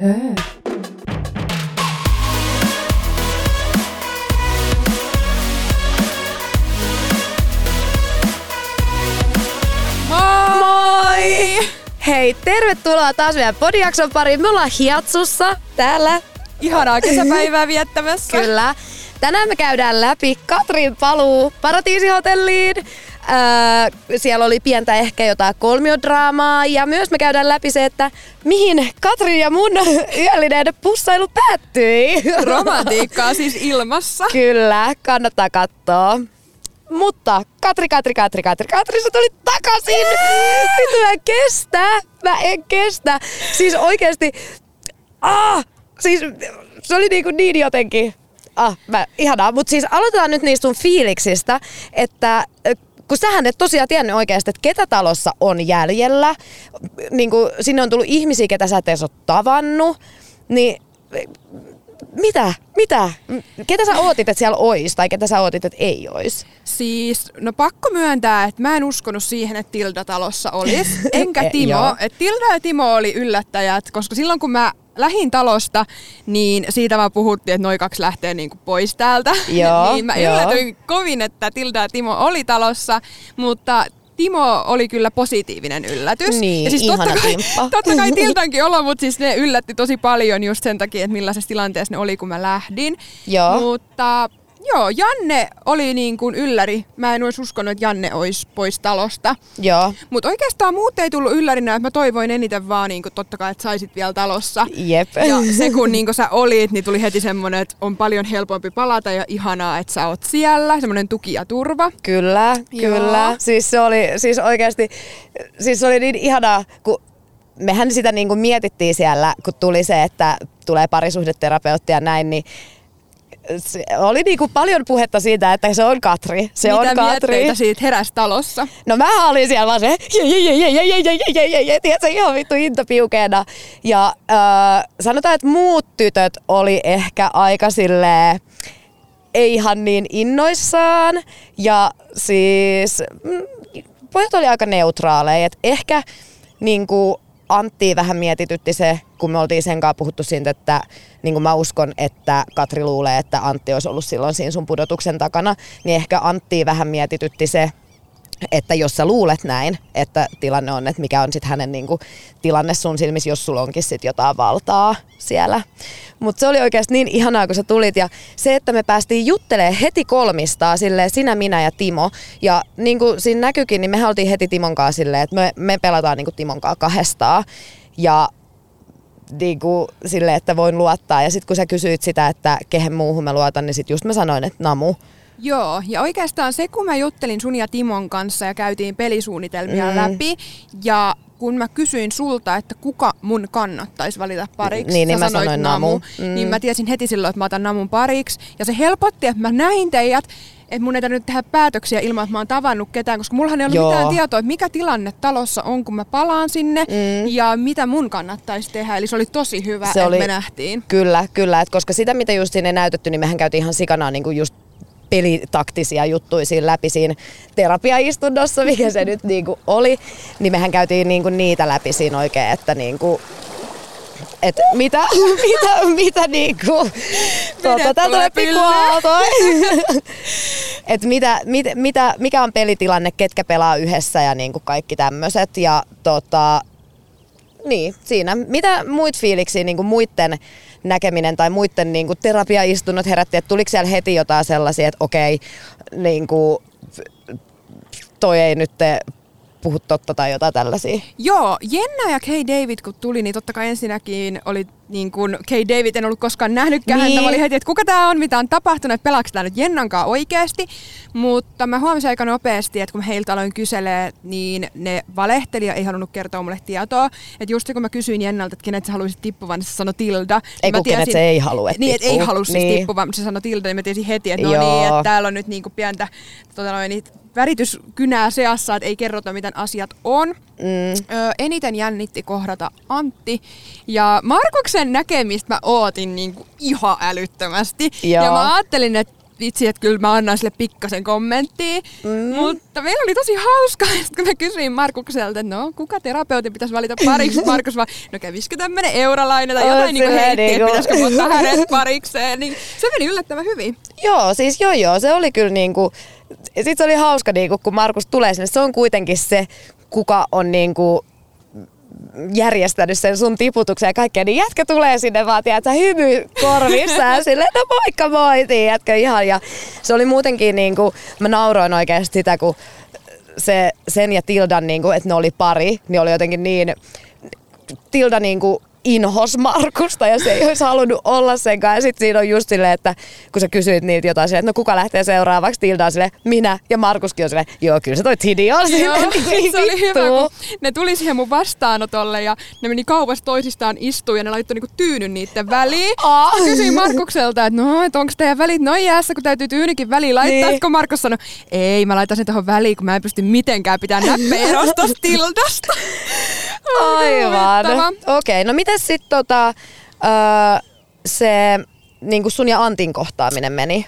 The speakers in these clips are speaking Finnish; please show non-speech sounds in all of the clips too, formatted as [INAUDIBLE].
Moi! Hei, tervetuloa taas meidän podiakson pariin. Me ollaan Hiatsussa täällä. Ihanaa kesäpäivää viettämässä. Kyllä. Tänään me käydään läpi Katrin paluu Paratiisihotelliin. Öö, siellä oli pientä ehkä jotain kolmiodraamaa ja myös me käydään läpi se, että mihin Katrin ja mun [LAUGHS] yöllinen pussailu päättyi. [LAUGHS] Romantiikkaa siis ilmassa. Kyllä, kannattaa katsoa. Mutta Katri, Katri, Katri, Katri, Katri, sä tulit takaisin! Vittu mä en kestä! Mä en kestä! Siis oikeesti... Ah! Siis se oli niinku niin jotenkin... Ah, mä, ihanaa. Mutta siis aloitetaan nyt niistä sun fiiliksistä, että kun sähän et tosiaan tiennyt oikeasti, että ketä talossa on jäljellä. Niin kun sinne on tullut ihmisiä, ketä sä et edes ole tavannut. Niin mitä? Mitä? Ketä sä ootit, että siellä ois, tai ketä sä ootit, että ei ois? Siis, no pakko myöntää, että mä en uskonut siihen, että Tilda talossa olisi, [LAUGHS] enkä Timo. et Tilda ja Timo oli yllättäjät, koska silloin kun mä lähin talosta, niin siitä vaan puhuttiin, että noi kaksi lähtee niinku pois täältä. [LAUGHS] Joo, niin mä joo. yllätyin kovin, että Tilda ja Timo oli talossa, mutta Timo oli kyllä positiivinen yllätys. Niin, ja siis ihana [LAUGHS] totta kai, [LAUGHS] timppa. totta kai Tiltankin olo, mutta siis ne yllätti tosi paljon just sen takia, että millaisessa tilanteessa ne oli, kun mä lähdin. Joo. Mutta joo, Janne oli niin kuin ylläri. Mä en olisi uskonut, että Janne olisi pois talosta. Joo. Mutta oikeastaan muut ei tullut yllärinä, että mä toivoin eniten vaan niin kuin, totta kai, että saisit vielä talossa. Jep. Ja se kun niin sä olit, niin tuli heti semmoinen, että on paljon helpompi palata ja ihanaa, että sä oot siellä. Semmoinen tuki ja turva. Kyllä, Joo. kyllä. Siis se oli siis oikeasti, siis se oli niin ihanaa, kun mehän sitä niin kuin mietittiin siellä, kun tuli se, että tulee parisuhdeterapeutti ja näin, niin se oli niinku paljon puhetta siitä, että se on Katri. Se Mitä on Katri. siitä heräsi talossa? No mä olin siellä vaan se, tiedätkö, ihan vittu hinta piukeena. Ja äh, sanotaan, että muut tytöt oli ehkä aika silleen, ei ihan niin innoissaan. Ja siis mm, pojat oli aika neutraaleja. Et ehkä niinku, Antti vähän mietitytti se, kun me oltiin sen kanssa puhuttu siitä, että niin kuin mä uskon, että Katri luulee, että Antti olisi ollut silloin siinä sun pudotuksen takana, niin ehkä Antti vähän mietitytti se, että jos sä luulet näin, että tilanne on, että mikä on sitten hänen niinku, tilanne sun silmissä, jos sulla onkin sit jotain valtaa siellä. Mutta se oli oikeasti niin ihanaa, kun sä tulit. Ja se, että me päästiin juttelemaan heti kolmistaa, silleen sinä, minä ja Timo. Ja niin kuin siinä näkyykin, niin mehän oltiin heti Timon kanssa silleen, että me, me pelataan niin kuin Timon kanssa kahdestaan. Ja niin kuin, silleen, että voin luottaa. Ja sitten kun sä kysyit sitä, että kehen muuhun mä luotan, niin sitten just mä sanoin, että Namu. Joo, ja oikeastaan se, kun mä juttelin sun ja Timon kanssa ja käytiin pelisuunnitelmia Mm. mm. läpi, ja kun mä kysyin sulta, että kuka mun kannattaisi valita pariksi, Niin, niin mä sanoin Namu, Namu. mm. Mm. niin mä tiesin heti silloin, että mä otan Namun pariksi. Ja se helpotti, että mä näin teidät, että mun ei tarvinnut tehdä päätöksiä ilman, että mä oon tavannut ketään, koska mullahan ei ollut Joo. mitään tietoa, että mikä tilanne talossa on, kun mä palaan sinne, Mm. ja mitä mun kannattaisi tehdä. Eli se oli tosi hyvä, Se että oli- me nähtiin. Kyllä, kyllä. Et koska sitä, mitä just siinä ei näytetty, niin mehän käytiin ihan sikana niin kuin just pelitaktisia juttuja siinä läpi siinä terapiaistunnossa, [LAUGHS] mikä se nyt niin kuin oli. Niin mehän käytiin niin kuin niitä läpi siinä oikein, että niin kuin, et mitä, [LAUGHS] mitä, mitä niinku, tuota, tää tulee tulee pikku pyllyä. aalto. [LAUGHS] Et mitä, mit, mitä, mikä on pelitilanne, ketkä pelaa yhdessä ja niinku kaikki tämmöiset. Ja tota, niin, siinä. Mitä muit fiiliksiä niin kuin muiden näkeminen tai muiden niin kuin terapiaistunnot herätti? Että tuliko siellä heti jotain sellaisia, että okei, niin kuin, toi ei nyt puhu totta tai jotain tällaisia? Joo, Jenna ja Kay David kun tuli, niin totta kai ensinnäkin oli niin kuin Kay David, en ollut koskaan nähnytkään Niin. häntä, mä olin heti, että kuka tää on, mitä on tapahtunut, että pelaako tää nyt Jennan kanssa oikeasti. Mutta mä huomasin aika nopeasti, että kun heiltä aloin kyselee, niin ne valehteli ja ei halunnut kertoa mulle tietoa. Että just kun mä kysyin Jennalta, että kenet sä haluaisit tippuvan, niin se sanoi Tilda. Ei Niin kun kenet se ei halua, että Niin, että ei halua siis Niin. tippuvan, mutta se sanoi Tilda, niin mä tiesin heti, että no Joo. niin, että täällä on nyt niinku pientä tota noin, niin värityskynää seassa, että ei kerrota, miten asiat on. Mm. Ö, eniten jännitti kohdata Antti. Ja Markuksen näkemistä mä ootin niinku ihan älyttömästi. Joo. Ja mä ajattelin, että vitsi, että kyllä mä annan sille pikkasen kommenttia. Mm. Mutta meillä oli tosi hauskaa, [LAUGHS] kun mä kysyin Markukselta, että no, kuka terapeutin pitäisi valita pariksi. [LAUGHS] Markus vaan, no kävisikö tämmönen euralainen tai jotain niin heitti, niinku... pitäisikö ottaa [LAUGHS] hänet parikseen. Niin se meni yllättävän hyvin. Joo, siis joo joo, se oli kyllä niinku, sitten se oli hauska, niinku, kun Markus tulee sinne. Se on kuitenkin se, kuka on niinku järjestänyt sen sun tiputuksen ja kaikkea, niin jätkä tulee sinne vaan, tiedätkö, hymy korvissaan silleen, no moikka moi, tiedätkö, ihan. Ja se oli muutenkin niin kuin, mä nauroin oikeasti sitä, kun se, sen ja Tildan, niin kuin, että ne oli pari, niin oli jotenkin niin, Tilda niin kuin, inhos Markusta ja se ei olisi halunnut olla sen kanssa. Ja sitten siinä on just silleen, että kun sä kysyit niitä jotain silleen, että no kuka lähtee seuraavaksi, Tilda on silleen, minä ja Markuskin on silleen, joo kyllä se toi Tidi on silleen, Joo, [LAUGHS] se oli hyvä, kun ne tuli siihen mun vastaanotolle ja ne meni kaupassa toisistaan istuun ja ne laittoi niinku tyynyn niiden väliin. Mä kysyin Markukselta, että no, että onko teidän välit noin jäässä, kun täytyy tyynykin väliin laittaa. Niin. Kun Markus sanoi, ei, mä laitan sen tuohon väliin, kun mä en pysty mitenkään pitää näppejä [LAUGHS] Tildasta. [LAUGHS] Aivan. Okei, okay, no miten sitten tota, öö, se niin kuin sun ja Antin kohtaaminen meni?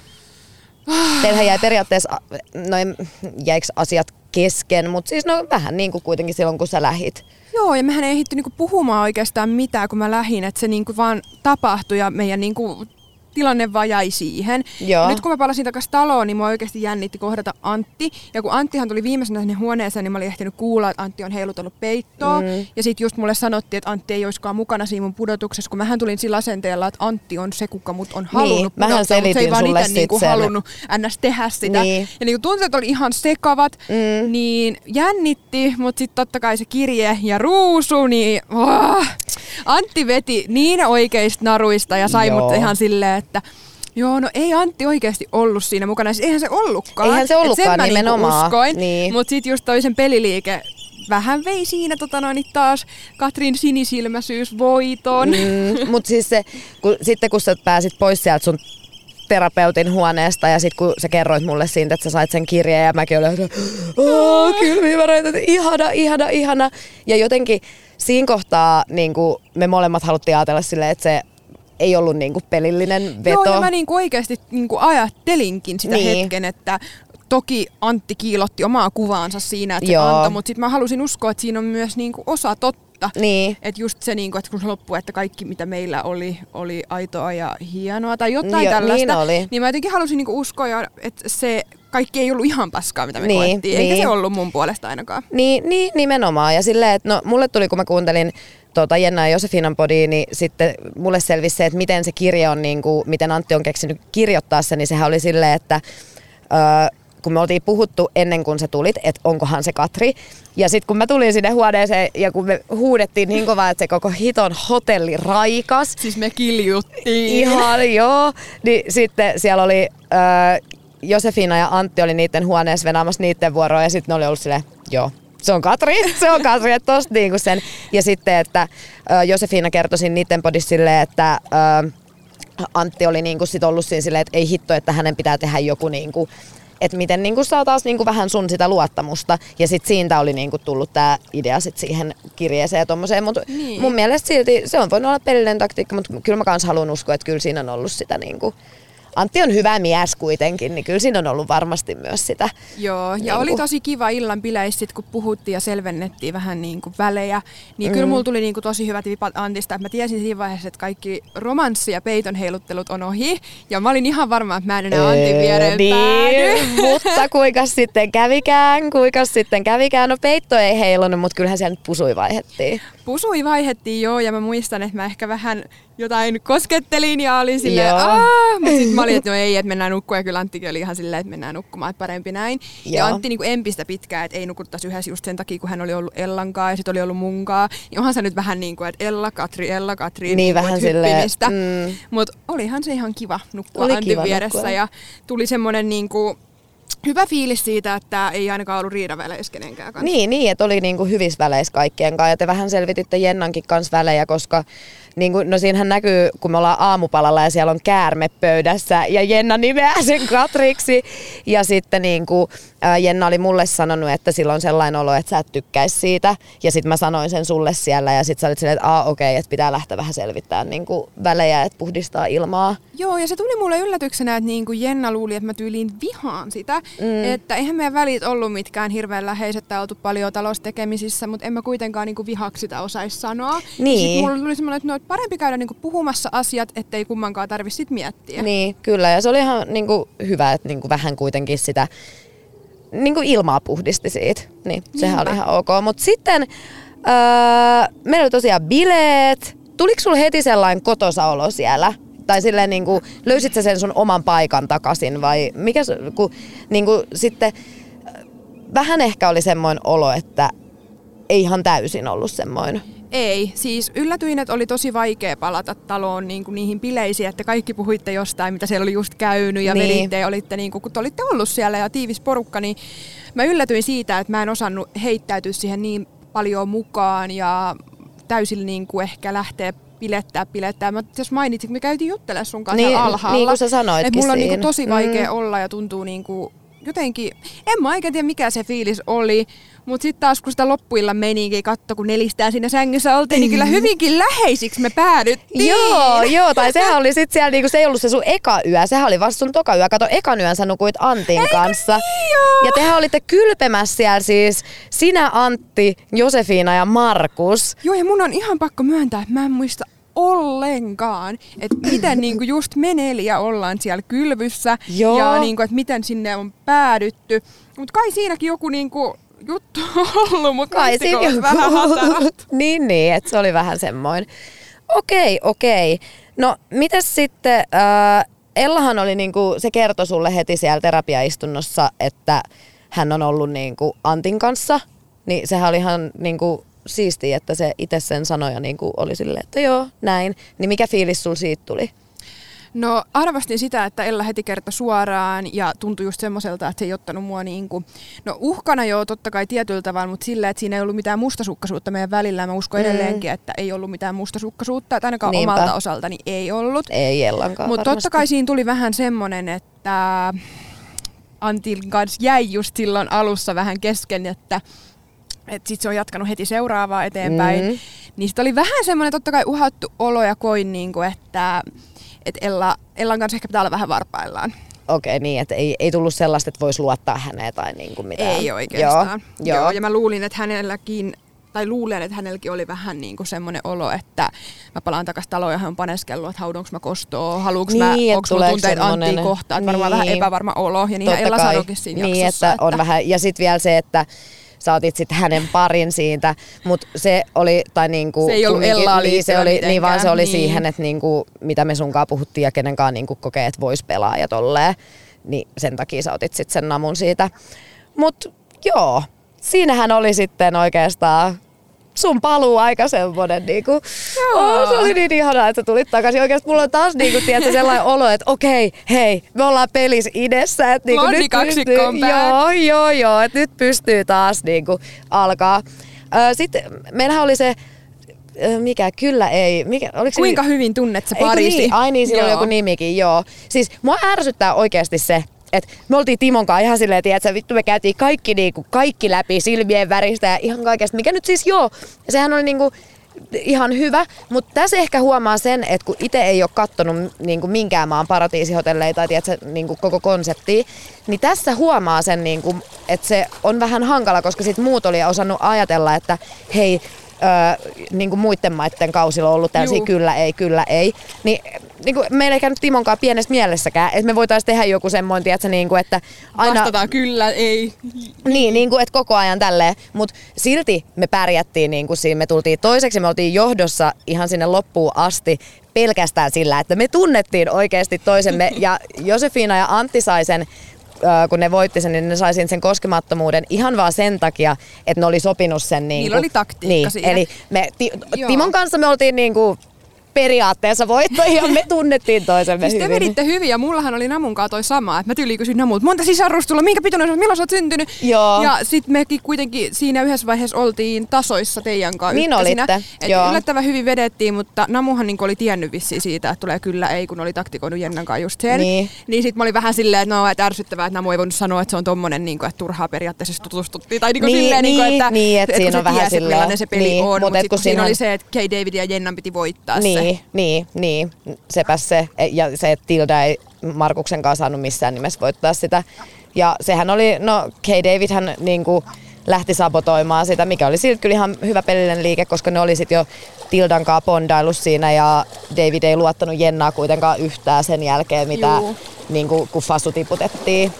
Teillähän jäi periaatteessa, noin jäikö asiat kesken, mutta siis no vähän niin kuin kuitenkin silloin, kun sä lähit. Joo, ja mehän ei ehditty niinku puhumaan oikeastaan mitään, kun mä lähdin, että se niinku vaan tapahtui ja meidän niinku tilanne vaan jäi siihen. Joo. Nyt kun mä palasin takaisin taloon, niin mua oikeasti jännitti kohdata Antti. Ja kun Anttihan tuli viimeisenä sinne huoneeseen, niin mä olin ehtinyt kuulla, että Antti on heilutellut peittoa. Mm. Ja sitten just mulle sanottiin, että Antti ei olisikaan mukana siinä mun pudotuksessa, kun mähän tulin sillä asenteella, että Antti on se, kuka mut on halunnut mähän pudottaa, mutta se ei vaan itse niinku sen. halunnut ns. tehdä sitä. Niin. Ja niinku tunteet oli ihan sekavat, Mm. niin jännitti, mutta sitten totta kai se kirje ja ruusu, niin oh, Antti veti niin oikeista naruista ja sai Joo. mut ihan silleen, että Joo, no ei Antti oikeasti ollut siinä mukana. Siis eihän se ollutkaan. Eihän se ollutkaan, sen niinku nimenomaan. uskoin. Niin. Mutta sitten just toisen peliliike vähän vei siinä tota noin, taas Katrin sinisilmäisyys voiton. Mm, mutta siis se, kun, sitten kun sä pääsit pois sieltä sun terapeutin huoneesta ja sitten kun sä kerroit mulle siitä, että sä sait sen kirjeen ja mäkin olin, että "Aa, kylmiväreitä, että ihana, ihana, ihana. Ja jotenkin siinä kohtaa niin me molemmat haluttiin ajatella silleen, että se ei ollut niin pelillinen veto. Joo, ja mä niinku oikeasti niinku ajattelinkin sitä Niin. hetken, että toki Antti kiilotti omaa kuvaansa siinä, että se Joo. antoi, mutta sitten mä halusin uskoa, että siinä on myös niinku osa totta. Niin. Että just se, niinku, että kun se loppui, että kaikki mitä meillä oli, oli aitoa ja hienoa tai jotain Jo, tällaista. niin oli. Niin mä jotenkin halusin niinku uskoa, että se kaikki ei ollut ihan paskaa, mitä me Niin, koettiin. Eikä niin. se ollut mun puolesta ainakaan. Niin, niin, nimenomaan. Ja silleen, että no, mulle tuli, kun mä kuuntelin tuota Jenna ja Josefinan podia, niin sitten mulle selvisi se, että miten se kirje on, niin kuin, miten Antti on keksinyt kirjoittaa sen, niin sehän oli silleen, että öö, kun me oltiin puhuttu ennen kuin sä tulit, että onkohan se Katri. Ja sitten kun mä tulin sinne huoneeseen ja kun me huudettiin niin kovaa, että se koko hiton hotelli raikas, Siis me kiljuttiin. Ihan joo. Niin sitten siellä oli öö, Josefina ja Antti oli niiden huoneessa venaamassa niiden vuoroa ja sitten ne oli ollut silleen, joo, se on Katri, se on Katri, että tosta niinku sen. Ja sitten, että Josefina kertoi siinä niiden podissa silleen, että Antti oli niinku sit ollut siinä silleen, että ei hitto, että hänen pitää tehdä joku niinku, että miten niinku saa taas niinku vähän sun sitä luottamusta. Ja sitten siitä oli niinku tullut tämä idea sit siihen kirjeeseen ja tommoseen. Mutta Niin. mun mielestä silti se on voinut olla pelillinen taktiikka, mutta kyllä mä kans haluan uskoa, että kyllä siinä on ollut sitä niinku, Antti on hyvä mies kuitenkin, niin kyllä siinä on ollut varmasti myös sitä. Joo, ja Niinku- oli tosi kiva illan bileissä, kun puhuttiin ja selvennettiin vähän niin kuin välejä. Niin mm. kyllä mulla tuli niin kuin tosi hyvät vipat Antista, että mä tiesin siinä vaiheessa, että kaikki romanssi- ja peiton heiluttelut on ohi. Ja mä olin ihan varma, että mä en enää Antin viereen niin, [LAUGHS] mutta kuinka sitten kävikään, kuinka sitten kävikään. No peitto ei heilunut, mutta kyllähän siellä nyt pusui vaihettiin. Pusui vaihettiin joo, ja mä muistan, että mä ehkä vähän jotain koskettelin ja olin silleen, aah, mutta sitten mä olin, että no ei, että mennään nukkumaan, ja kyllä Anttikin oli ihan silleen, että mennään nukkumaan, että parempi näin. Ja Joo. Antti niin empistä pitkään, että ei nukuttaisi yhdessä just sen takia, kun hän oli ollut Ellankaa ja sitten oli ollut munkaa. Niin onhan se nyt vähän niin kuin, että Ella, Katri, Ella, Katri, Niin, niin vähän kuin, silleen, mm. Mutta olihan se ihan kiva nukkua Oli Antin kiva vieressä nukkua. ja tuli semmoinen niin kuin, hyvä fiilis siitä, että ei ainakaan ollut riidaväleissä kenenkään kanssa. Niin, niin, että oli niinku hyvissä väleissä kaikkien kanssa. Ja te vähän selvititte Jennankin kanssa välejä, koska niin kuin, no siinähän näkyy, kun me ollaan aamupalalla ja siellä on käärme pöydässä ja Jenna nimeää sen Katriksi. Ja sitten niin kuin, ää, Jenna oli mulle sanonut, että sillä on sellainen olo, että sä et tykkäisi siitä. Ja sitten mä sanoin sen sulle siellä ja sitten sä olit silleen, että aa okei, okay, että pitää lähteä vähän selvittämään niin kuin välejä, että puhdistaa ilmaa. Joo, ja se tuli mulle yllätyksenä, että niin kuin Jenna luuli, että mä tyyliin vihaan sitä. Mm. Että eihän meidän välit ollut mitkään hirveän läheiset tai oltu paljon taloustekemisissä, mutta en mä kuitenkaan niin kuin vihaksi sitä osaisi sanoa. Niin. Sitten mulla tuli semmoinen, että no, parempi käydä niinku puhumassa asiat, ettei kummankaan tarvitse miettiä. Niin, kyllä. Ja se oli ihan niinku hyvä, että niinku vähän kuitenkin sitä niinku ilmaa puhdisti siitä. Niin, sehän Niinpä. oli ihan ok. Mutta sitten öö, meillä oli tosiaan bileet. Tuliko sulla heti sellainen kotosa olo siellä? Tai silleen niin kuin, löysit sä sen sun oman paikan takaisin vai mikä, kun, niin kuin, sitten vähän ehkä oli semmoinen olo, että ei ihan täysin ollut semmoinen. Ei, siis yllätyin, että oli tosi vaikea palata taloon niin kuin niihin bileisiin, että kaikki puhuitte jostain, mitä siellä oli just käynyt ja niin. velitte olitte, niin kuin, kun te olitte ollut siellä ja tiivis porukka, niin mä yllätyin siitä, että mä en osannut heittäytyä siihen niin paljon mukaan ja täysin niin kuin ehkä lähteä pilettää, pilettää. Mä jos mainitsin, me käytiin juttelemaan sun kanssa niin, alhaalla. Niin kuin sä sanoitkin Että mulla on niin kuin tosi vaikea mm. olla ja tuntuu niin kuin jotenkin, en mä oikein tiedä mikä se fiilis oli, mutta sitten taas kun sitä loppuilla menikin, katso kun nelistään siinä sängyssä oltiin, niin kyllä hyvinkin läheisiksi me päädyttiin. Joo, joo, tai sehän oli sitten siellä, niinku, se ei ollut se sun eka yö, sehän oli vasta sun toka yö. Kato, ekan yön sä nukuit Antin Eikö kanssa. niin, joo? Ja tehän olitte kylpemässä siellä siis, sinä Antti, Josefina ja Markus. Joo, ja mun on ihan pakko myöntää, että mä en muista ollenkaan, että miten [LAUGHS] niinku just me neljä ollaan siellä kylvyssä Joo. ja niinku, että miten sinne on päädytty. Mutta kai siinäkin joku niinku juttu on ollut, mutta Kai siinä joku- vähän hatarat. niin, niin, että se oli vähän semmoinen. Okei, okei. No, mitäs sitten, äh, Ellahan oli niinku, se kertoi sulle heti siellä terapiaistunnossa, että hän on ollut niinku Antin kanssa. Niin sehän oli ihan niinku siistiä, että se itse sen sanoja niinku oli silleen, että joo, näin. Niin mikä fiilis sul siitä tuli? No arvostin sitä, että Ella heti kertoi suoraan ja tuntui just semmoiselta, että se ei ottanut mua niinku, no uhkana joo totta kai tietyllä tavalla, mutta sillä, että siinä ei ollut mitään mustasukkaisuutta meidän välillä. Mä uskon Mm. edelleenkin, että ei ollut mitään mustasukkaisuutta, että ainakaan Niinpä. omalta osaltani ei ollut. Ei Ellankaan Mutta totta kai siinä tuli vähän semmoinen, että Antin kanssa jäi just silloin alussa vähän kesken, että että sitten se on jatkanut heti seuraavaa eteenpäin. Mm. Mm. Niin sitten oli vähän semmoinen totta kai uhattu olo ja koin, niinku, että et Ella, Ellan kanssa ehkä pitää olla vähän varpaillaan. Okei, niin, että ei, ei tullut sellaista, että voisi luottaa häneen tai niinku mitään. Ei oikeastaan. Joo, joo. Ja mä luulin, että hänelläkin, tai luulen, että hänelläkin oli vähän niin kuin semmoinen olo, että mä palaan takaisin taloon ja hän on paneskellut, että haudunko mä kostoa, haluanko mä, Niin, että onko mulla semmonen- Anttiin kohtaan, että varmaan vähän niin. epävarma olo. Ja niin Ella sanoikin siinä niin, jaksossa, että on vähän, ja sitten vielä se, että sä otit sit hänen parin siitä, mutta se oli, tai niinku, Se ei ollut kumminkin- Ellaa niin, se oli, niin vaan se oli niin. siihen, että niinku, mitä me sunkaan puhuttiin ja kenenkaan niinku kokee, että vois pelaa ja tolleen, niin sen takia sä otit sit sen namun siitä. Mut joo, siinähän oli sitten oikeastaan sun paluu aika semmonen niinku, oh, se oli niin ihanaa, että tulit takaisin. Oikeesti mulla on taas niinku, tiedätkö, sellainen olo, että okei, hei, me ollaan pelissä idessä. Että niinku, Blondi nyt pystyy. Joo, joo, joo, että nyt pystyy taas niinku alkaa. Sitten meillähän oli se, mikä, kyllä ei, mikä, oliko se Kuinka niin, hyvin tunnet sä Eikö parisi? Niin? Ai niin, sillä Joo. joku nimikin, joo. Siis mua ärsyttää oikeasti se, että me oltiin Timon kanssa ihan silleen, että vittu me käytiin kaikki, niinku, kaikki läpi silmien väristä ja ihan kaikesta, mikä nyt siis joo, sehän oli niinku, ihan hyvä, mutta tässä ehkä huomaa sen, että kun itse ei ole kattonut niinku minkään maan paratiisihotelleita tai tiedätkö, niinku koko konseptia, niin tässä huomaa sen, niinku, että se on vähän hankala, koska sit muut oli osannut ajatella, että hei, öö, niin kuin muiden maiden kausilla on ollut täysin Juu. kyllä ei, kyllä ei. Niin, niin kuin meillä ei käynyt Timonkaan pienessä mielessäkään, että me voitaisiin tehdä joku semmoinen, tiedätkö, niin kuin, että aina... Vastataan kyllä, ei. Niin, niin kuin, että koko ajan tälleen. Mutta silti me pärjättiin, niin kuin siinä me tultiin toiseksi, me oltiin johdossa ihan sinne loppuun asti pelkästään sillä, että me tunnettiin oikeasti toisemme. Ja [LAUGHS] Josefina ja Antti sai sen kun ne voitti sen, niin ne sai sen koskemattomuuden ihan vaan sen takia, että ne oli sopinut sen. Niin Niillä kuin- oli taktiikka niin, siihen. Eli me, ti, Joo. Timon kanssa me oltiin niin kuin periaatteessa voittajia. Me tunnettiin toisemme Siis te hyvin. veditte hyvin ja mullahan oli Namun kanssa toi sama. Että mä tyyliin kysyin Namulta, monta sisarustulla, minkä pituinen milloin sä oot syntynyt? Joo. Ja sit mekin kuitenkin siinä yhdessä vaiheessa oltiin tasoissa teidän kanssa Niin ykkösinä. olitte, Et joo. yllättävän hyvin vedettiin, mutta Namuhan niinku oli tiennyt vissiin siitä, että tulee kyllä ei, kun oli taktikoinut Jennan kanssa just sen. Niin. niin sit mä olin vähän silleen, että no, että ärsyttävää, että Namu ei voinut sanoa, että se on tommonen, niinku, että turhaa periaatteessa tutustuttiin. Tai niinku Niin, silleen, niinku, niin, että, niin, että kun siinä on vähän että silleen- se peli niin, on. mut Mutta sit, kun siinä oli se, että Kay David ja Jennan piti voittaa se. Niin, niin, niin. Sepäs se. Ja se, että Tilda ei Markuksen kanssa saanut missään nimessä voittaa sitä. Ja sehän oli, no Kay David hän niinku lähti sabotoimaan sitä, mikä oli silti kyllä ihan hyvä pelillinen liike, koska ne oli sit jo Tildan kanssa bondaillut siinä ja David ei luottanut Jennaa kuitenkaan yhtään sen jälkeen, mitä Juu. niinku, kun Fasu tiputettiin.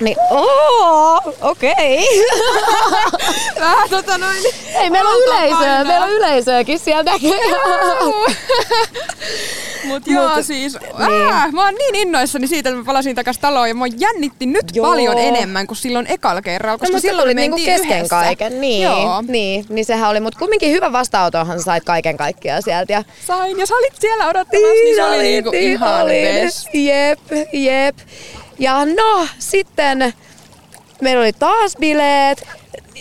Niin, oo, okei. [LAUGHS] Vähän tota noin. Ei, meillä on yleisöä, painaa. meillä on yleisöäkin näköjään. [LAUGHS] Mut joo, Mut- siis niin. ää, mä oon niin innoissani siitä, että mä palasin takas taloon ja mä jännitti nyt Joo. paljon enemmän kuin silloin ekalla kerralla, koska No, silloin me niinku kesken yhdessä. kaiken. Niin, Joo. niin, niin sehän oli. Mutta kumminkin hyvä vastaanotonhan sait kaiken kaikkiaan sieltä. Ja Sain ja sä olit siellä odottamassa, niin, se oli niinku niin ihan olin. best. Jep, jep. Ja no, sitten meillä oli taas bileet.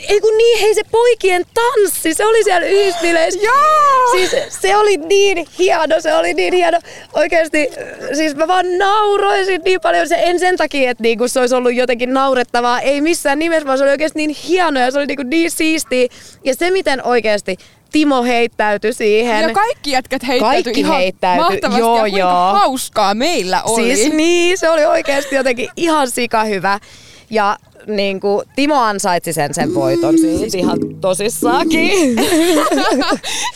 Ei kun niin, hei se poikien tanssi, se oli siellä yhdysbileissä. [GASPS] Joo! Siis se oli niin hieno, se oli niin hieno. Oikeesti, siis mä vaan nauroisin niin paljon. Se en sen takia, että niinku se olisi ollut jotenkin naurettavaa. Ei missään nimessä, vaan se oli oikeesti niin hieno ja se oli niinku niin siistiä. Ja se, miten oikeesti Timo heittäytyi siihen. Ja kaikki jätkät heittäytyi Kaikki ihan heittäytyi, mahtavasti joo, ja joo. hauskaa meillä oli. Siis niin, se oli oikeasti jotenkin ihan sika hyvä. Ja niin kuin, Timo ansaitsi sen sen voiton siis ihan tosissaakin.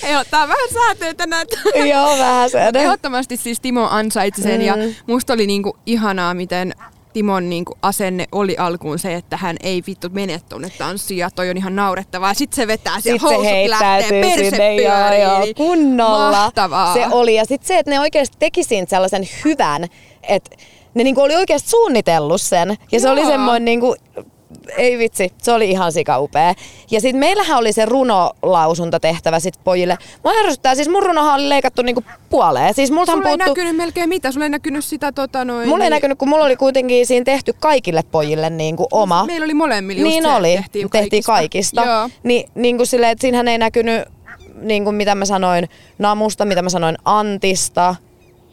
Ei [LAUGHS] ottaa vähän säätöä tänään. Joo, vähän sen. Ehdottomasti siis Timo ansaitsi sen mm. ja Mm. musta oli niinku ihanaa, miten Timon niinku asenne oli alkuun se, että hän ei vittu mene tonne tanssiin ja toi on ihan naurettavaa. Sitten se vetää Sitten se housut lähtee, perse sinne, joo, joo, niin kunnolla. Mahtavaa. Se oli. Ja sitten se, että ne oikeasti teki sellaisen hyvän, että ne niinku oli oikeasti suunnitellut sen. Ja se Joo. oli semmoinen niinku, ei vitsi, se oli ihan sika upea. Ja sitten meillähän oli se runolausunta tehtävä sit pojille. Mua ärsyttää, siis mun runohan oli leikattu niinku puoleen. Siis multahan Sulla ei puuttu... näkynyt melkein mitä, sulla ei näkynyt sitä tota noin. Mulla ei niin- näkynyt, kun mulla oli kuitenkin siinä tehty kaikille pojille niin kuin oma. Meillä oli molemmilla just niin se, oli, tehtiin, tehtiin kaikista. Joo. Ni, niin kuin silleen, että siinähän ei näkynyt, niin kuin mitä mä sanoin, Namusta, mitä mä sanoin, Antista.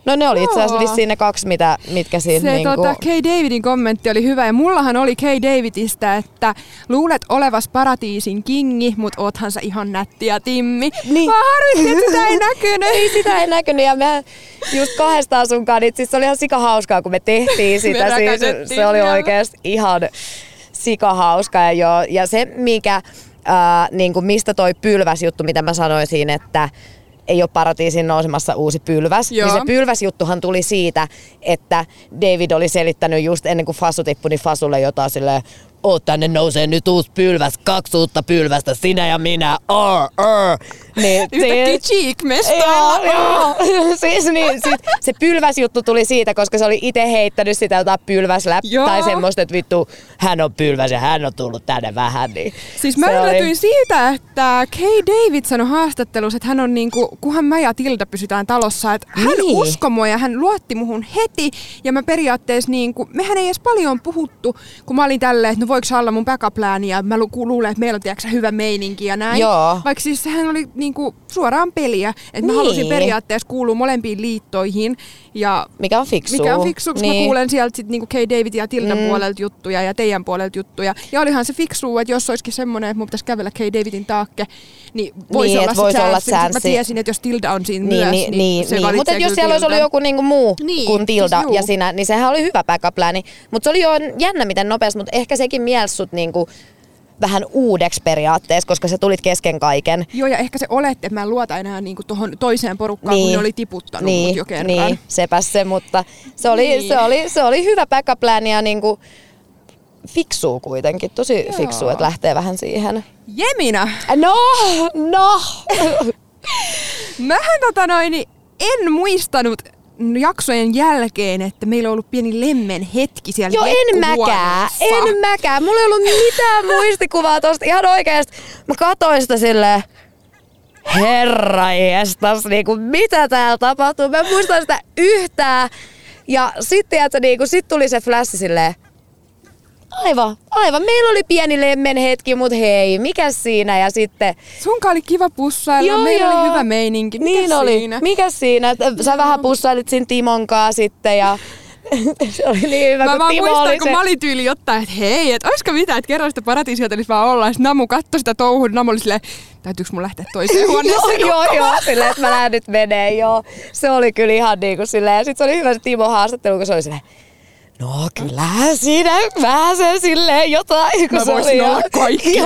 No ne oli itse asiassa vissiin ne kaksi, mitä, mitkä siinä Se niin tota, Kay Davidin kommentti oli hyvä ja mullahan oli Kay Davidistä, että luulet olevas paratiisin kingi, mut oothan sä ihan nätti ja timmi. Niin. Mä harmitti, että sitä ei [LAUGHS] näkynyt. ei sitä ei näkynyt ja me just kahdestaan sunkaan, niin siis se oli ihan sika hauskaa, kun me tehtiin [LAUGHS] sitä. Me siis, se oli oikeasti ihan sika hauskaa. Ja, joo, ja se, mikä, ää, niin kuin mistä toi pylväs juttu, mitä mä sanoin siinä, että ei ole paratiisin nousemassa uusi pylväs. Joo. Niin se pylväsjuttuhan tuli siitä, että David oli selittänyt just ennen kuin Fasu tippui, niin Fasulle jotain silleen, oo tänne nousee nyt uusi pylväs, kaksi uutta pylvästä, sinä ja minä, arr, arr. Niin, [LAUGHS] Yhtäkkiä cheek-mestoilla. Joo, joo. [LAUGHS] siis, niin, sit, se pylväsjuttu tuli siitä, koska se oli itse heittänyt sitä jotain pylväsläp Joo. tai semmoista, että vittu, hän on pylväs ja hän on tullut tänne vähän. Niin Siis mä se oli- yllätyin siitä, että Kay David sanoi haastattelussa, että hän on niinku, kunhan mä ja Tilda pysytään talossa, että hän Niin. uskoi mua ja hän luotti muhun heti. Ja mä periaatteessa, niinku, mehän ei edes paljon puhuttu, kun mä olin tälleen, että no voiko olla mun backup ja mä lu- luulen, että meillä on tiedätkö, sä, hyvä meininki ja näin. Joo. Vaikka siis sehän oli niinku, suoraan peliä, että mä Niin. halusin periaatteessa kuulua molempiin liittoihin. Ja Mikä on fiksu. mikä on fiksu, koska niin. mä kuulen sieltä sit niinku Kay David ja Tildan Mm. puolelta juttuja ja teidän puolelta juttuja. Ja olihan se fiksu, että jos olisikin semmoinen, että mun pitäisi kävellä Kay Davidin taakke, niin voisi Niin, olla vois olla chanssi. Sit Mä tiesin, että jos Tilda on siinä Niin, myös, niin, niin, se niin. Mutta jos siellä olisi ollut joku niinku muu Niin, kuin Tilda siis ja sinä, niin sehän oli hyvä backup. Mutta se oli jo jännä miten nopeasti, mutta ehkä sekin mielsi sut niinku vähän uudeksi periaatteessa, koska sä tulit kesken kaiken. Joo, ja ehkä se oletti, että mä en luota enää niinku tohon toiseen porukkaan, kun ne oli tiputtanut niin, mut jo kerran. Niin, sepäs se, mutta se oli, Niin. se oli, se oli hyvä backup ja niinku fiksuu kuitenkin, tosi Joo. fiksuu, että lähtee vähän siihen. Jemina! No, no! [LAUGHS] Mähän tota noin, niin en muistanut jaksojen jälkeen, että meillä on ollut pieni lemmen hetki siellä Joo, en mäkään, en mäkään. Mulla ei ollut mitään muistikuvaa tosta ihan oikeesti. Mä katoin sitä silleen, herra jestas, niinku, mitä täällä tapahtuu? Mä en muista sitä yhtään. Ja sitten että niinku, sit tuli se flash silleen, Aivan, aivan. Meillä oli pieni lemmen hetki, mutta hei, mikä siinä? Ja sitten... Sunka oli kiva pussailla, joo, meillä joo. oli hyvä meininki. Mikäs niin siinä? oli. Mikä siinä? Sä vähän pussailit siinä Timonkaa sitten ja [LAUGHS] se oli niin hyvä, mä kun Timo muistan, oli kun se... mä olin tyyli jotain, että hei, että olisiko mitään, että kerran sitä paratiisiota olisi vaan olla. Sitten Namu katsoi sitä touhua, Namu oli silleen, täytyykö mun lähteä toiseen [LAUGHS] huoneeseen joo, joo, joo, silleen, että mä lähden nyt menee, joo. Se oli kyllä ihan niin kuin silleen. Ja sitten se oli hyvä se Timo haastattelu, kun se oli silleen, No kyllähän siinä se silleen jotain. Kun Mä se voisin oli olla kaikkien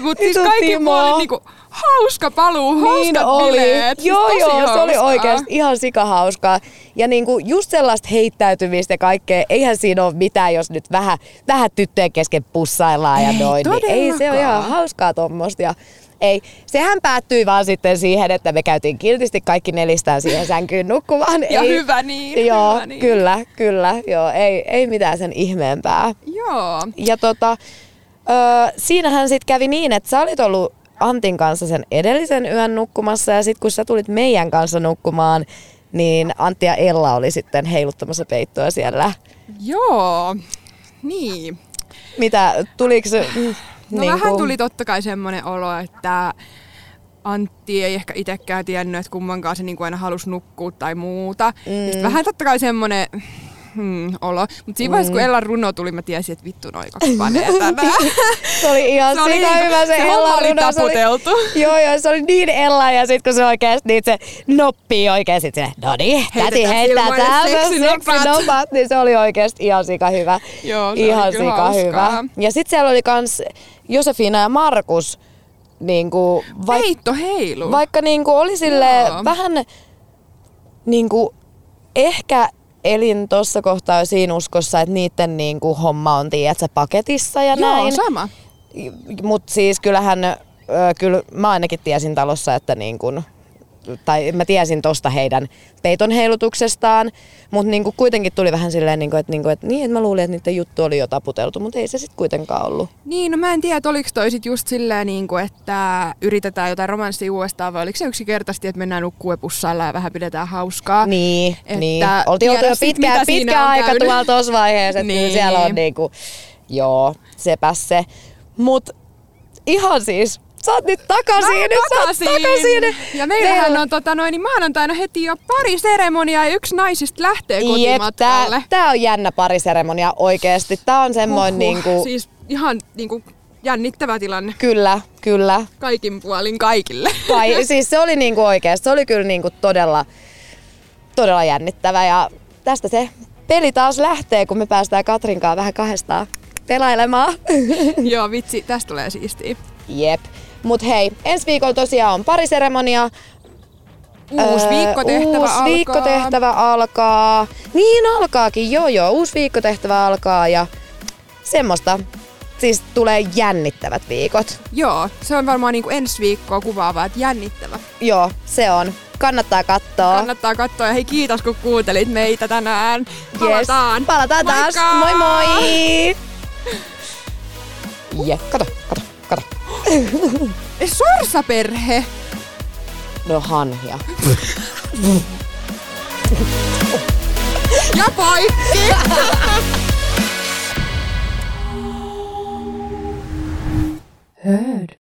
Mutta siis kaikki oli niinku hauska paluu, niin hauskat oli. bileet. Siis Joo, tosi joo, se oli hauskaa. oikeasti ihan sikahauskaa. Ja niinku just sellaista heittäytymistä ja kaikkea, eihän siinä ole mitään, jos nyt vähän, vähän tyttöjen kesken pussaillaan ja Ei noin. Niin ei se ole ihan hauskaa tuommoista. Ja ei, sehän päättyi vaan sitten siihen, että me käytiin kiltisti kaikki nelistään siihen sänkyyn nukkumaan. Ja ei, hyvä niin, Joo, hyvä niin. kyllä, kyllä. Joo, ei, ei mitään sen ihmeempää. Joo. Ja tota, öö, siinähän sitten kävi niin, että sä olit ollut Antin kanssa sen edellisen yön nukkumassa ja sitten kun sä tulit meidän kanssa nukkumaan, niin Antti ja Ella oli sitten heiluttamassa peittoa siellä. Joo. Niin. Mitä, tuliko No niin vähän kuin- tuli totta kai semmoinen olo, että Antti ei ehkä itsekään tiennyt, että kummankaan se niin kuin aina halusi nukkua tai muuta. Mm. Ja vähän totta kai semmoinen hmm, olo. Mutta siinä vaiheessa, kun Ellan runo tuli, mä tiesin, että vittu noin kaksi panee tänään. [LAUGHS] Se oli ihan Se oli niinku- hyvä se, se Ella oli runo, se taputeltu. [LAUGHS] Joo, joo, se oli niin Ella ja sit kun se oikeesti niin se noppii oikein sit se, no niin, täti heittää täältä seksinopat. niin se oli oikeesti ihan sika hyvä. Joo, se oli ihan kyllä sika hyvä. Ja sit siellä oli kans Josefina ja Markus, niinku, vaik- Peitto heilu. vaikka niinku oli sille vähän niinku, ehkä elin tuossa kohtaa siinä uskossa, että niiden niinku homma on, tiedätkö, paketissa ja Joo, näin. sama. Mutta siis kyllähän, ö, kyllä mä ainakin tiesin talossa, että niin kun, tai mä tiesin tosta heidän peiton heilutuksestaan, mutta niin kuitenkin tuli vähän silleen, niin kuin, että, niin kuin, että, niin, että mä luulin, että niiden juttu oli jo taputeltu, mutta ei se sitten kuitenkaan ollut. Niin, no mä en tiedä, että oliko toi sit just silleen, niin kuin, että yritetään jotain romanssia uudestaan, vai oliko se yksinkertaisesti, että mennään nukkuu ja ja vähän pidetään hauskaa. Niin, Että niin. Oltiin oltu jo pitkä on aika käynyt. tuolla tuossa vaiheessa, että niin. Siellä on niinku, joo, sepäs se. Mut ihan siis, sä oot nyt takaisin, Mä nyt oot takaisin. Ja meillähän Meillä- on tota, noin, niin maanantaina heti jo pari seremoniaa ja yksi naisista lähtee Jep, kotimatkalle. tää, tää on jännä pariseremonia oikeesti. Tää on semmoinen Huhhuh. niinku, Siis ihan niinku jännittävä tilanne kyllä, kyllä. kaikin puolin kaikille. Kai, siis se oli niinku oikeesti, se oli kyllä niinku todella, todella jännittävä ja tästä se peli taas lähtee, kun me päästään Katrinkaan vähän kahdestaan pelailemaan. Joo, vitsi, tästä tulee siistiä. Jep. Mut hei, ensi viikolla tosiaan on pariseremonia. Uusi Öö, viikkotehtävä uusi alkaa. viikkotehtävä alkaa. Niin alkaakin, joo joo, uusi viikkotehtävä alkaa ja semmoista. Siis tulee jännittävät viikot. Joo, se on varmaan niinku ensi viikkoa kuvaava, että jännittävä. Joo, se on. Kannattaa katsoa. Kannattaa katsoa ja hei kiitos kun kuuntelit meitä tänään. Palataan. Yes. Palataan taas. Moikka! Moi moi! [LAUGHS] Je, kato, kato, kato. Sorsaperhe! No hanhia. ja poikki! Heard.